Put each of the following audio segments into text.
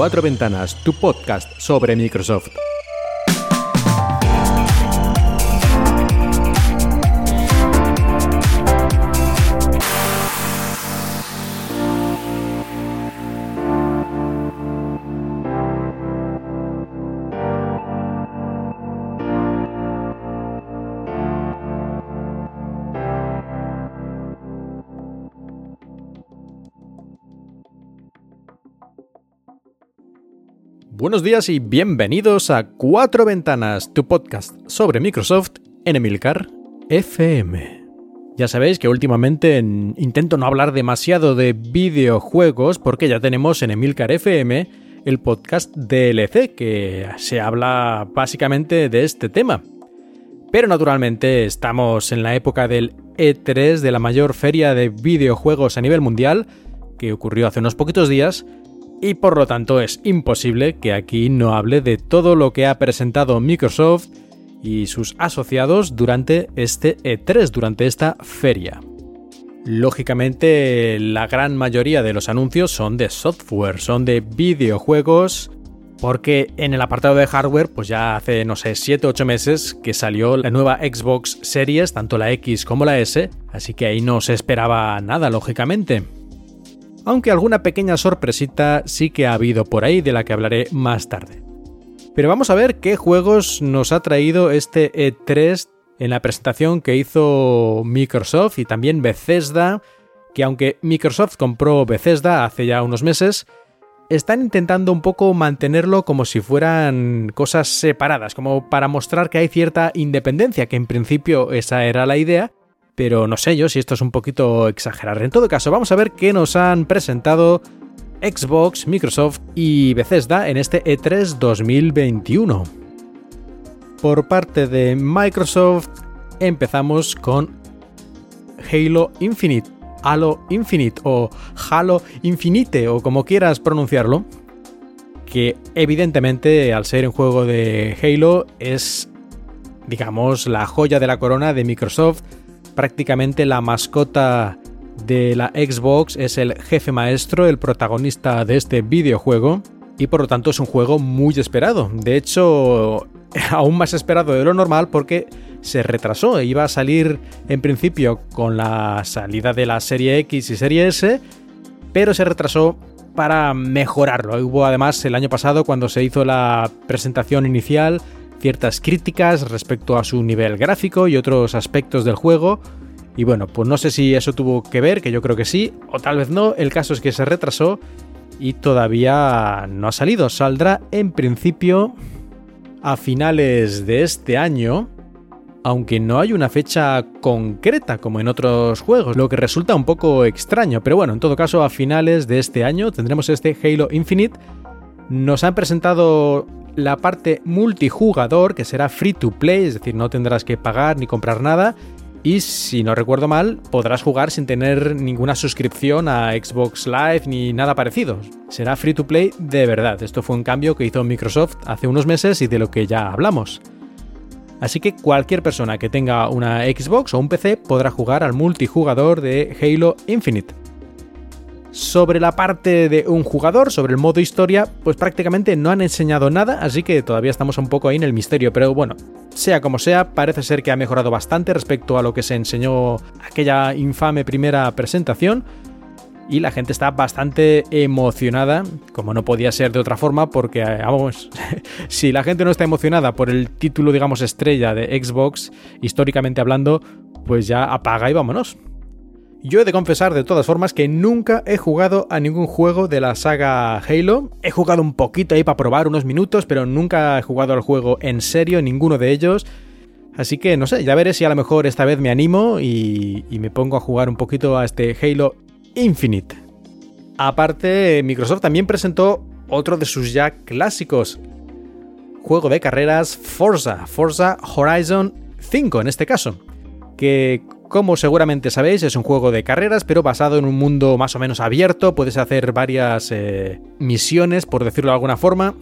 Cuatro Ventanas, tu podcast sobre Microsoft. Buenos días y bienvenidos a Cuatro Ventanas, tu podcast sobre Microsoft en Emilcar FM. Ya sabéis que últimamente intento no hablar demasiado de videojuegos porque ya tenemos en Emilcar FM el podcast DLC que se habla básicamente de este tema. Pero naturalmente estamos en la época del E3 de la mayor feria de videojuegos a nivel mundial que ocurrió hace unos poquitos días y por lo tanto es imposible que aquí no hable de todo lo que ha presentado Microsoft y sus asociados durante este E3, durante esta feria. Lógicamente, la gran mayoría de los anuncios son de software, son de videojuegos, porque en el apartado de hardware, pues ya hace, no sé, 7 o 8 meses que salió la nueva Xbox Series, tanto la X como la S, así que ahí no se esperaba nada, lógicamente aunque alguna pequeña sorpresita sí que ha habido por ahí de la que hablaré más tarde. Pero vamos a ver qué juegos nos ha traído este E3 en la presentación que hizo Microsoft y también Bethesda, que aunque Microsoft compró Bethesda hace ya unos meses, están intentando un poco mantenerlo como si fueran cosas separadas, como para mostrar que hay cierta independencia, que en principio esa era la idea, pero no sé yo si esto es un poquito exagerar. En todo caso, vamos a ver qué nos han presentado Xbox, Microsoft y Bethesda en este E3 2021. Por parte de Microsoft empezamos con Halo Infinite, Halo Infinite o Halo Infinite o como quieras pronunciarlo, que evidentemente al ser un juego de Halo es digamos la joya de la corona de Microsoft prácticamente la mascota de la Xbox es el jefe maestro, el protagonista de este videojuego, y por lo tanto es un juego muy esperado. De hecho, aún más esperado de lo normal porque se retrasó. Iba a salir en principio con la salida de la serie X y serie S, pero se retrasó para mejorarlo. Hubo además el año pasado cuando se hizo la presentación inicial ciertas críticas respecto a su nivel gráfico y otros aspectos del juego. Y bueno, pues no sé si eso tuvo que ver, que yo creo que sí, o tal vez no. El caso es que se retrasó y todavía no ha salido. Saldrá en principio a finales de este año, aunque no hay una fecha concreta como en otros juegos, lo que resulta un poco extraño. Pero bueno, en todo caso, a finales de este año tendremos este Halo Infinite. Nos han presentado la parte multijugador, que será free to play, es decir, no tendrás que pagar ni comprar nada. Y si no recuerdo mal, podrás jugar sin tener ninguna suscripción a Xbox Live ni nada parecido. Será free to play de verdad. Esto fue un cambio que hizo Microsoft hace unos meses y de lo que ya hablamos. Así que cualquier persona que tenga una Xbox o un PC podrá jugar al multijugador de Halo Infinite. Sobre la parte de un jugador, sobre el modo historia, pues prácticamente no han enseñado nada, así que todavía estamos un poco ahí en el misterio, pero bueno, sea como sea, parece ser que ha mejorado bastante respecto a lo que se enseñó aquella infame primera presentación. Y la gente está bastante emocionada, como no podía ser de otra forma, porque, vamos, si la gente no está emocionada por el título, digamos, estrella de Xbox, históricamente hablando, pues ya apaga y vámonos. Yo he de confesar de todas formas que nunca he jugado a ningún juego de la saga Halo. He jugado un poquito ahí para probar unos minutos, pero nunca he jugado al juego en serio, ninguno de ellos. Así que no sé, ya veré si a lo mejor esta vez me animo y, me pongo a jugar un poquito a este Halo Infinite. Aparte, Microsoft también presentó otro de sus ya clásicos. Juego de carreras Forza, Forza Horizon 5 en este caso. Que Como seguramente sabéis, es un juego de carreras, pero basado en un mundo más o menos abierto. Puedes hacer varias eh, misiones, por decirlo de alguna forma,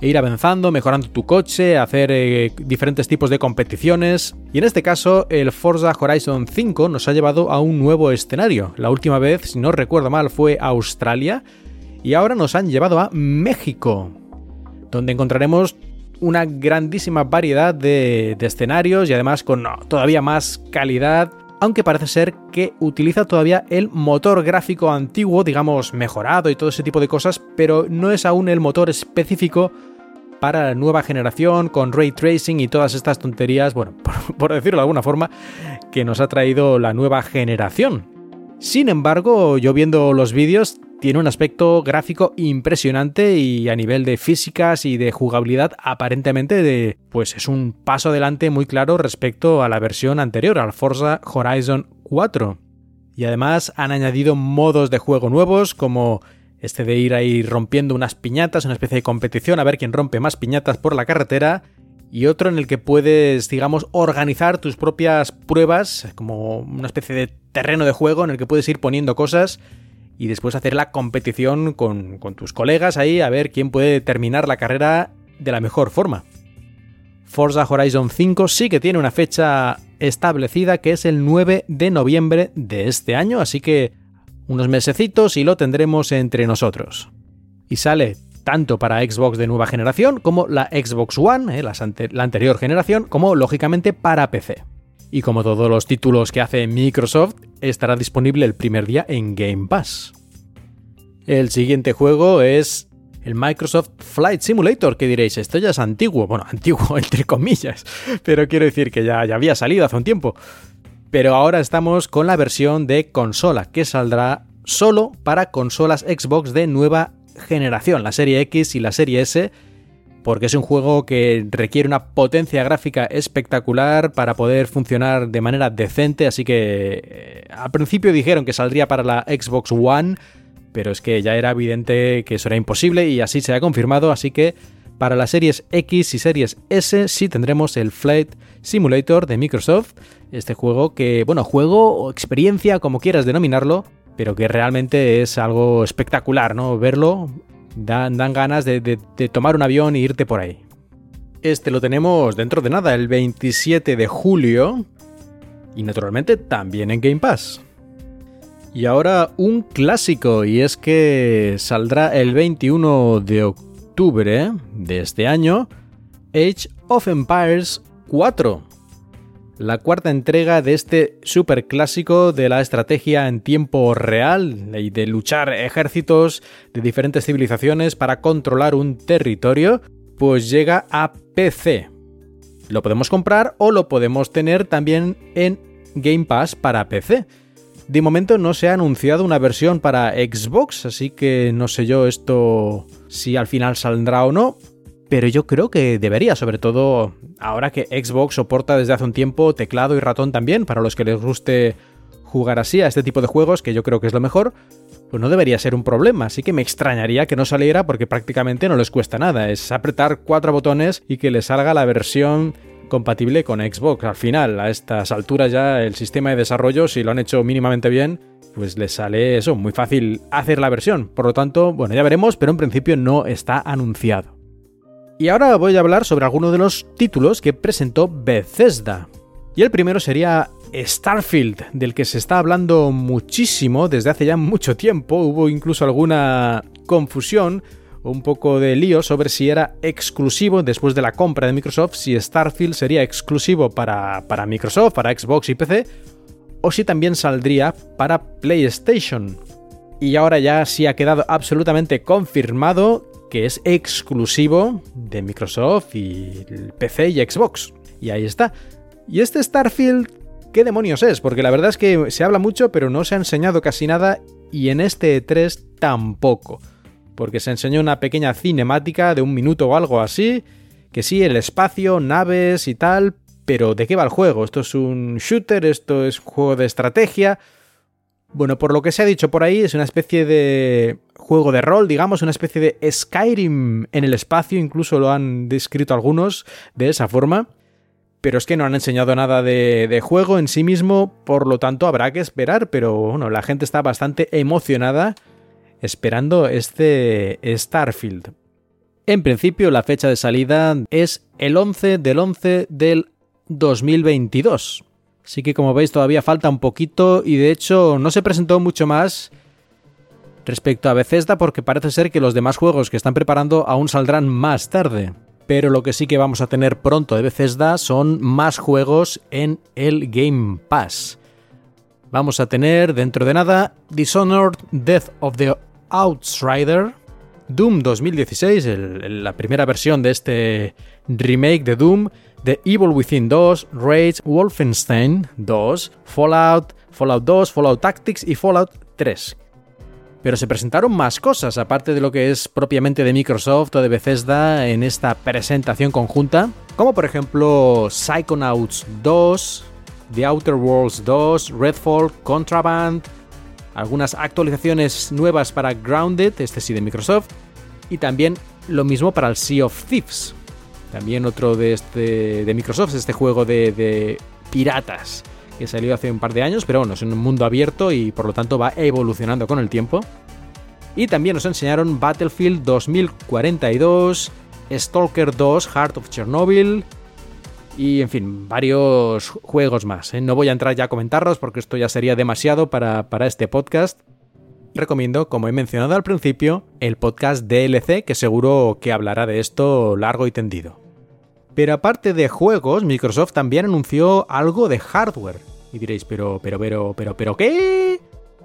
e ir avanzando, mejorando tu coche, hacer eh, diferentes tipos de competiciones. Y en este caso, el Forza Horizon 5 nos ha llevado a un nuevo escenario. La última vez, si no recuerdo mal, fue Australia. Y ahora nos han llevado a México, donde encontraremos una grandísima variedad de, de escenarios y además con todavía más calidad aunque parece ser que utiliza todavía el motor gráfico antiguo, digamos mejorado y todo ese tipo de cosas, pero no es aún el motor específico para la nueva generación con ray tracing y todas estas tonterías, bueno, por, decirlo de alguna forma, que nos ha traído la nueva generación. Sin embargo, yo viendo los vídeos tiene un aspecto gráfico impresionante y a nivel de físicas y de jugabilidad aparentemente de, pues es un paso adelante muy claro respecto a la versión anterior, al Forza Horizon 4. Y además han añadido modos de juego nuevos como este de ir ahí rompiendo unas piñatas, una especie de competición a ver quién rompe más piñatas por la carretera y otro en el que puedes, digamos, organizar tus propias pruebas, como una especie de terreno de juego en el que puedes ir poniendo cosas y después hacer la competición con, tus colegas ahí a ver quién puede terminar la carrera de la mejor forma. Forza Horizon 5 sí que tiene una fecha establecida que es el 9 de noviembre de este año, así que unos mesecitos y lo tendremos entre nosotros. Y sale tanto para Xbox de nueva generación como la Xbox One, eh, la anterior generación, como lógicamente para PC. Y como todos los títulos que hace Microsoft, estará disponible el primer día en Game Pass. El siguiente juego es el Microsoft Flight Simulator, que diréis, esto ya es antiguo, bueno, antiguo entre comillas, pero quiero decir que ya, ya había salido hace un tiempo. Pero ahora estamos con la versión de consola, que saldrá solo para consolas Xbox de nueva generación, la serie X y la serie S, porque es un juego que requiere una potencia gráfica espectacular para poder funcionar de manera decente, así que eh, al principio dijeron que saldría para la Xbox One, pero es que ya era evidente que eso era imposible y así se ha confirmado, así que para las series X y series S sí tendremos el Flight Simulator de Microsoft, este juego que, bueno, juego o experiencia, como quieras denominarlo, pero que realmente es algo espectacular, ¿no? Verlo Dan, ganas de, de tomar un avión e irte por ahí. Este lo tenemos dentro de nada, el 27 de julio. Y naturalmente también en Game Pass. Y ahora un clásico, y es que saldrá el 21 de octubre de este año Age of Empires 4 la cuarta entrega de este super clásico de la estrategia en tiempo real y de luchar ejércitos de diferentes civilizaciones para controlar un territorio, pues llega a PC. Lo podemos comprar o lo podemos tener también en Game Pass para PC. De momento no se ha anunciado una versión para Xbox, así que no sé yo esto si al final saldrá o no, pero yo creo que debería, sobre todo ahora que Xbox soporta desde hace un tiempo teclado y ratón también, para los que les guste jugar así a este tipo de juegos, que yo creo que es lo mejor, pues no debería ser un problema, así que me extrañaría que no saliera porque prácticamente no les cuesta nada, es apretar cuatro botones y que les salga la versión compatible con Xbox. Al final, a estas alturas ya el sistema de desarrollo, si lo han hecho mínimamente bien, pues les sale eso, muy fácil hacer la versión. Por lo tanto, bueno, ya veremos, pero en principio no está anunciado. Y ahora voy a hablar sobre algunos de los títulos que presentó Bethesda. Y el primero sería Starfield, del que se está hablando muchísimo desde hace ya mucho tiempo. Hubo incluso alguna confusión, un poco de lío sobre si era exclusivo después de la compra de Microsoft, si Starfield sería exclusivo para, para Microsoft, para Xbox y PC, o si también saldría para PlayStation. Y ahora ya sí ha quedado absolutamente confirmado que es exclusivo de Microsoft y el PC y Xbox. Y ahí está. Y este Starfield, ¿qué demonios es? Porque la verdad es que se habla mucho, pero no se ha enseñado casi nada, y en este E3 tampoco. Porque se enseñó una pequeña cinemática de un minuto o algo así, que sí, el espacio, naves y tal, pero ¿de qué va el juego? ¿Esto es un shooter? ¿Esto es un juego de estrategia? Bueno, por lo que se ha dicho por ahí, es una especie de juego de rol, digamos, una especie de Skyrim en el espacio, incluso lo han descrito algunos de esa forma. pero es que no han enseñado nada de, juego en sí mismo, por lo tanto habrá que esperar, pero bueno, la gente está bastante emocionada esperando este Starfield. En principio la fecha de salida es el 11 del 11 del 2022. Así que como veis todavía falta un poquito y de hecho no se presentó mucho más respecto a Bethesda porque parece ser que los demás juegos que están preparando aún saldrán más tarde pero lo que sí que vamos a tener pronto de Bethesda son más juegos en el Game Pass. Vamos a tener dentro de nada Dishonored Death of the Outsider, Doom 2016, la primera versión de este remake de Doom, The Evil Within 2, Rage, Wolfenstein 2, Fallout, Fallout 2, Fallout Tactics y Fallout 3, pero se presentaron más cosas, aparte de lo que es propiamente de Microsoft o de Bethesda en esta presentación conjunta, como por ejemplo Psychonauts 2, The Outer Worlds 2, Redfall, Contraband, algunas actualizaciones nuevas para Grounded, este sí de Microsoft, y también lo mismo para el Sea of Thieves, también otro de, este, de Microsoft, este juego de, de piratas que salió hace un par de años, pero bueno, es un mundo abierto y por lo tanto va evolucionando con el tiempo. Y también nos enseñaron Battlefield 2042, Stalker 2, Heart of Chernobyl y en fin, varios juegos más. ¿eh? No voy a entrar ya a comentarlos porque esto ya sería demasiado para, para este podcast. Recomiendo, como he mencionado al principio, el podcast DLC que seguro que hablará de esto largo y tendido. Pero aparte de juegos, Microsoft también anunció algo de hardware. Y diréis, pero, pero, pero, pero, pero, ¿qué?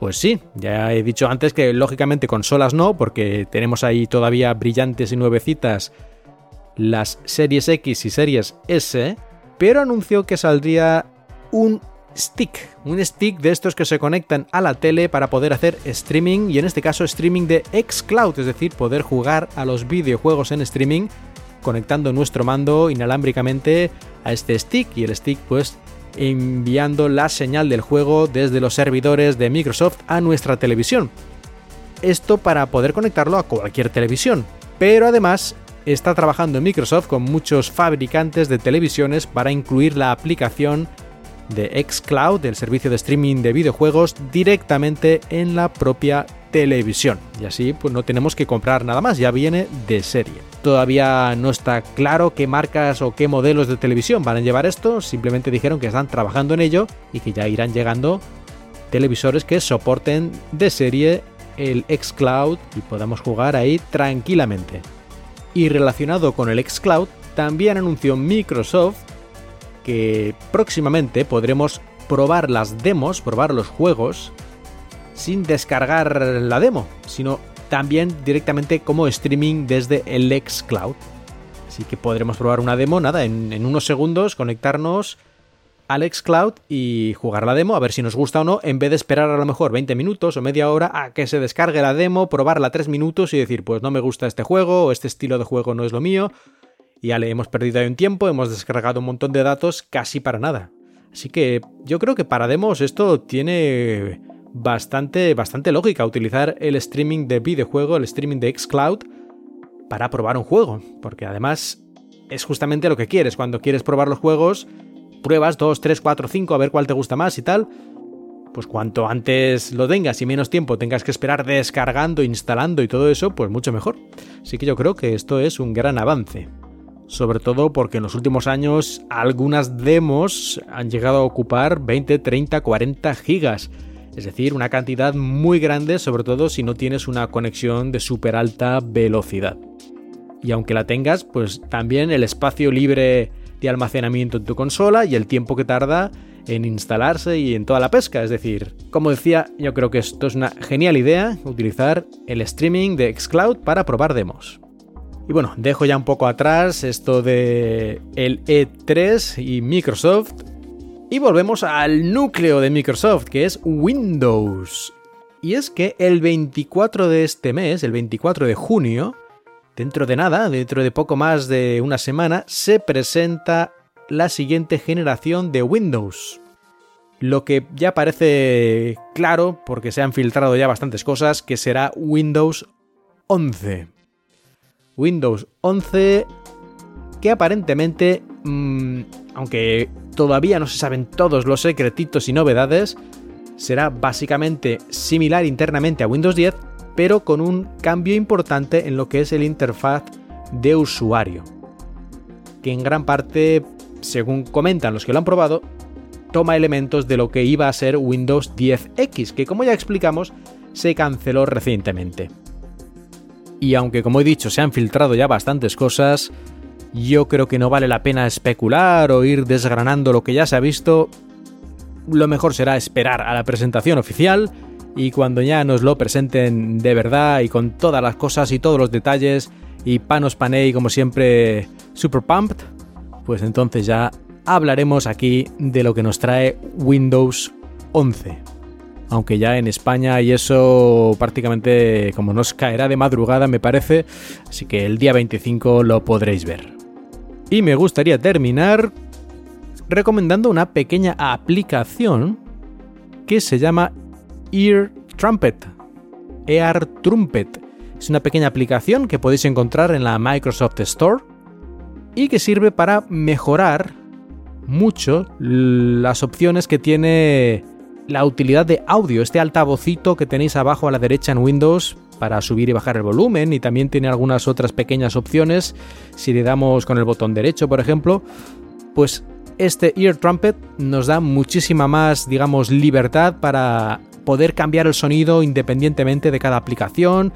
Pues sí, ya he dicho antes que lógicamente consolas no, porque tenemos ahí todavía brillantes y nuevecitas las series X y series S, pero anunció que saldría un stick, un stick de estos que se conectan a la tele para poder hacer streaming y en este caso streaming de xCloud, es decir, poder jugar a los videojuegos en streaming conectando nuestro mando inalámbricamente a este stick y el stick pues enviando la señal del juego desde los servidores de Microsoft a nuestra televisión. Esto para poder conectarlo a cualquier televisión. Pero además está trabajando Microsoft con muchos fabricantes de televisiones para incluir la aplicación de xCloud, el servicio de streaming de videojuegos, directamente en la propia televisión. Y así pues no tenemos que comprar nada más, ya viene de serie. Todavía no está claro qué marcas o qué modelos de televisión van a llevar esto, simplemente dijeron que están trabajando en ello y que ya irán llegando televisores que soporten de serie el xCloud y podamos jugar ahí tranquilamente. Y relacionado con el xCloud, también anunció Microsoft que próximamente podremos probar las demos, probar los juegos, sin descargar la demo, sino también directamente como streaming desde el xCloud. Así que podremos probar una demo, nada, en, unos segundos conectarnos al xCloud y jugar la demo, a ver si nos gusta o no, en vez de esperar a lo mejor 20 minutos o media hora a que se descargue la demo, probarla 3 minutos y decir, pues no me gusta este juego o este estilo de juego no es lo mío. Y ya le hemos perdido ahí un tiempo, hemos descargado un montón de datos casi para nada. Así que yo creo que para demos esto tiene bastante, bastante lógica utilizar el streaming de videojuego, el streaming de xCloud, para probar un juego. Porque además es justamente lo que quieres. Cuando quieres probar los juegos, pruebas 2, 3, 4, 5, a ver cuál te gusta más y tal. Pues cuanto antes lo tengas y menos tiempo tengas que esperar descargando, instalando y todo eso, pues mucho mejor. Así que yo creo que esto es un gran avance. Sobre todo porque en los últimos años algunas demos han llegado a ocupar 20, 30, 40 gigas es decir, una cantidad muy grande, sobre todo si no tienes una conexión de súper alta velocidad. Y aunque la tengas, pues también el espacio libre de almacenamiento en tu consola y el tiempo que tarda en instalarse y en toda la pesca. Es decir, como decía, yo creo que esto es una genial idea, utilizar el streaming de Xcloud para probar demos. Y bueno, dejo ya un poco atrás esto de el E3 y Microsoft y volvemos al núcleo de Microsoft, que es Windows. Y es que el 24 de este mes, el 24 de junio, dentro de nada, dentro de poco más de una semana, se presenta la siguiente generación de Windows. Lo que ya parece claro, porque se han filtrado ya bastantes cosas, que será Windows 11. Windows 11 que aparentemente mm, aunque todavía no se saben todos los secretitos y novedades, será básicamente similar internamente a Windows 10, pero con un cambio importante en lo que es el interfaz de usuario, que en gran parte, según comentan los que lo han probado, toma elementos de lo que iba a ser Windows 10X, que como ya explicamos, se canceló recientemente. Y aunque como he dicho se han filtrado ya bastantes cosas, yo creo que no vale la pena especular o ir desgranando lo que ya se ha visto. Lo mejor será esperar a la presentación oficial y cuando ya nos lo presenten de verdad y con todas las cosas y todos los detalles y panos panei como siempre super pumped, pues entonces ya hablaremos aquí de lo que nos trae Windows 11. Aunque ya en España y eso prácticamente como nos caerá de madrugada me parece, así que el día 25 lo podréis ver. Y me gustaría terminar recomendando una pequeña aplicación que se llama Ear Trumpet. Ear Trumpet. Es una pequeña aplicación que podéis encontrar en la Microsoft Store y que sirve para mejorar mucho las opciones que tiene la utilidad de audio, este altavocito que tenéis abajo a la derecha en Windows para subir y bajar el volumen y también tiene algunas otras pequeñas opciones. Si le damos con el botón derecho, por ejemplo, pues este Ear Trumpet nos da muchísima más, digamos, libertad para poder cambiar el sonido independientemente de cada aplicación,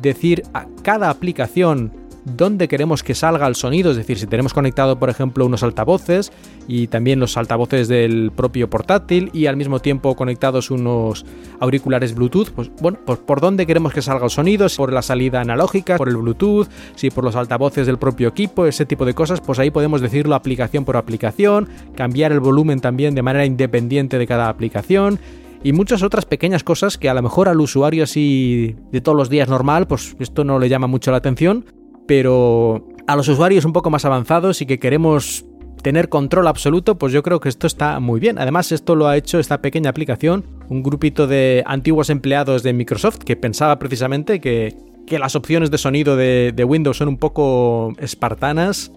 decir a cada aplicación dónde queremos que salga el sonido, es decir, si tenemos conectado, por ejemplo, unos altavoces y también los altavoces del propio portátil y al mismo tiempo conectados unos auriculares Bluetooth, pues bueno, pues por dónde queremos que salga el sonido, si por la salida analógica, por el Bluetooth, si por los altavoces del propio equipo, ese tipo de cosas, pues ahí podemos decirlo aplicación por aplicación, cambiar el volumen también de manera independiente de cada aplicación y muchas otras pequeñas cosas que a lo mejor al usuario así de todos los días normal, pues esto no le llama mucho la atención, pero a los usuarios un poco más avanzados y que queremos tener control absoluto, pues yo creo que esto está muy bien. Además, esto lo ha hecho esta pequeña aplicación, un grupito de antiguos empleados de Microsoft que pensaba precisamente que, las opciones de sonido de, Windows son un poco espartanas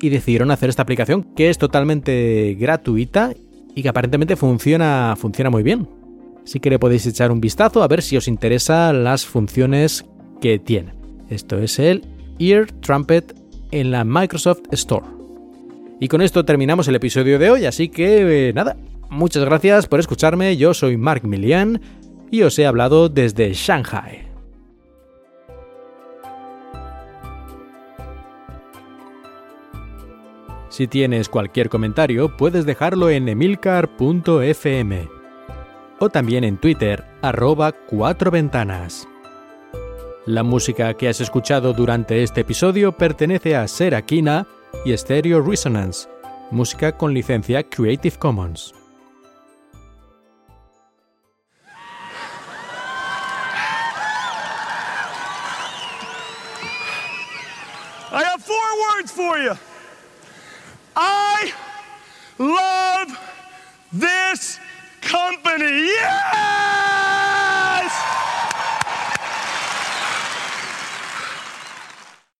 y decidieron hacer esta aplicación que es totalmente gratuita y que aparentemente funciona muy bien. Así que le podéis echar un vistazo a ver si os interesan las funciones que tiene. Esto es el Ear Trumpet en la Microsoft Store. Y con esto terminamos el episodio de hoy, así que eh, nada, muchas gracias por escucharme, yo soy Mark Milian y os he hablado desde Shanghai. Si tienes cualquier comentario, puedes dejarlo en emilcar.fm o también en Twitter, arroba cuatro ventanas. La música que has escuchado durante este episodio pertenece a Serakina y Stereo Resonance, música con licencia Creative Commons. I have four words for you. I love this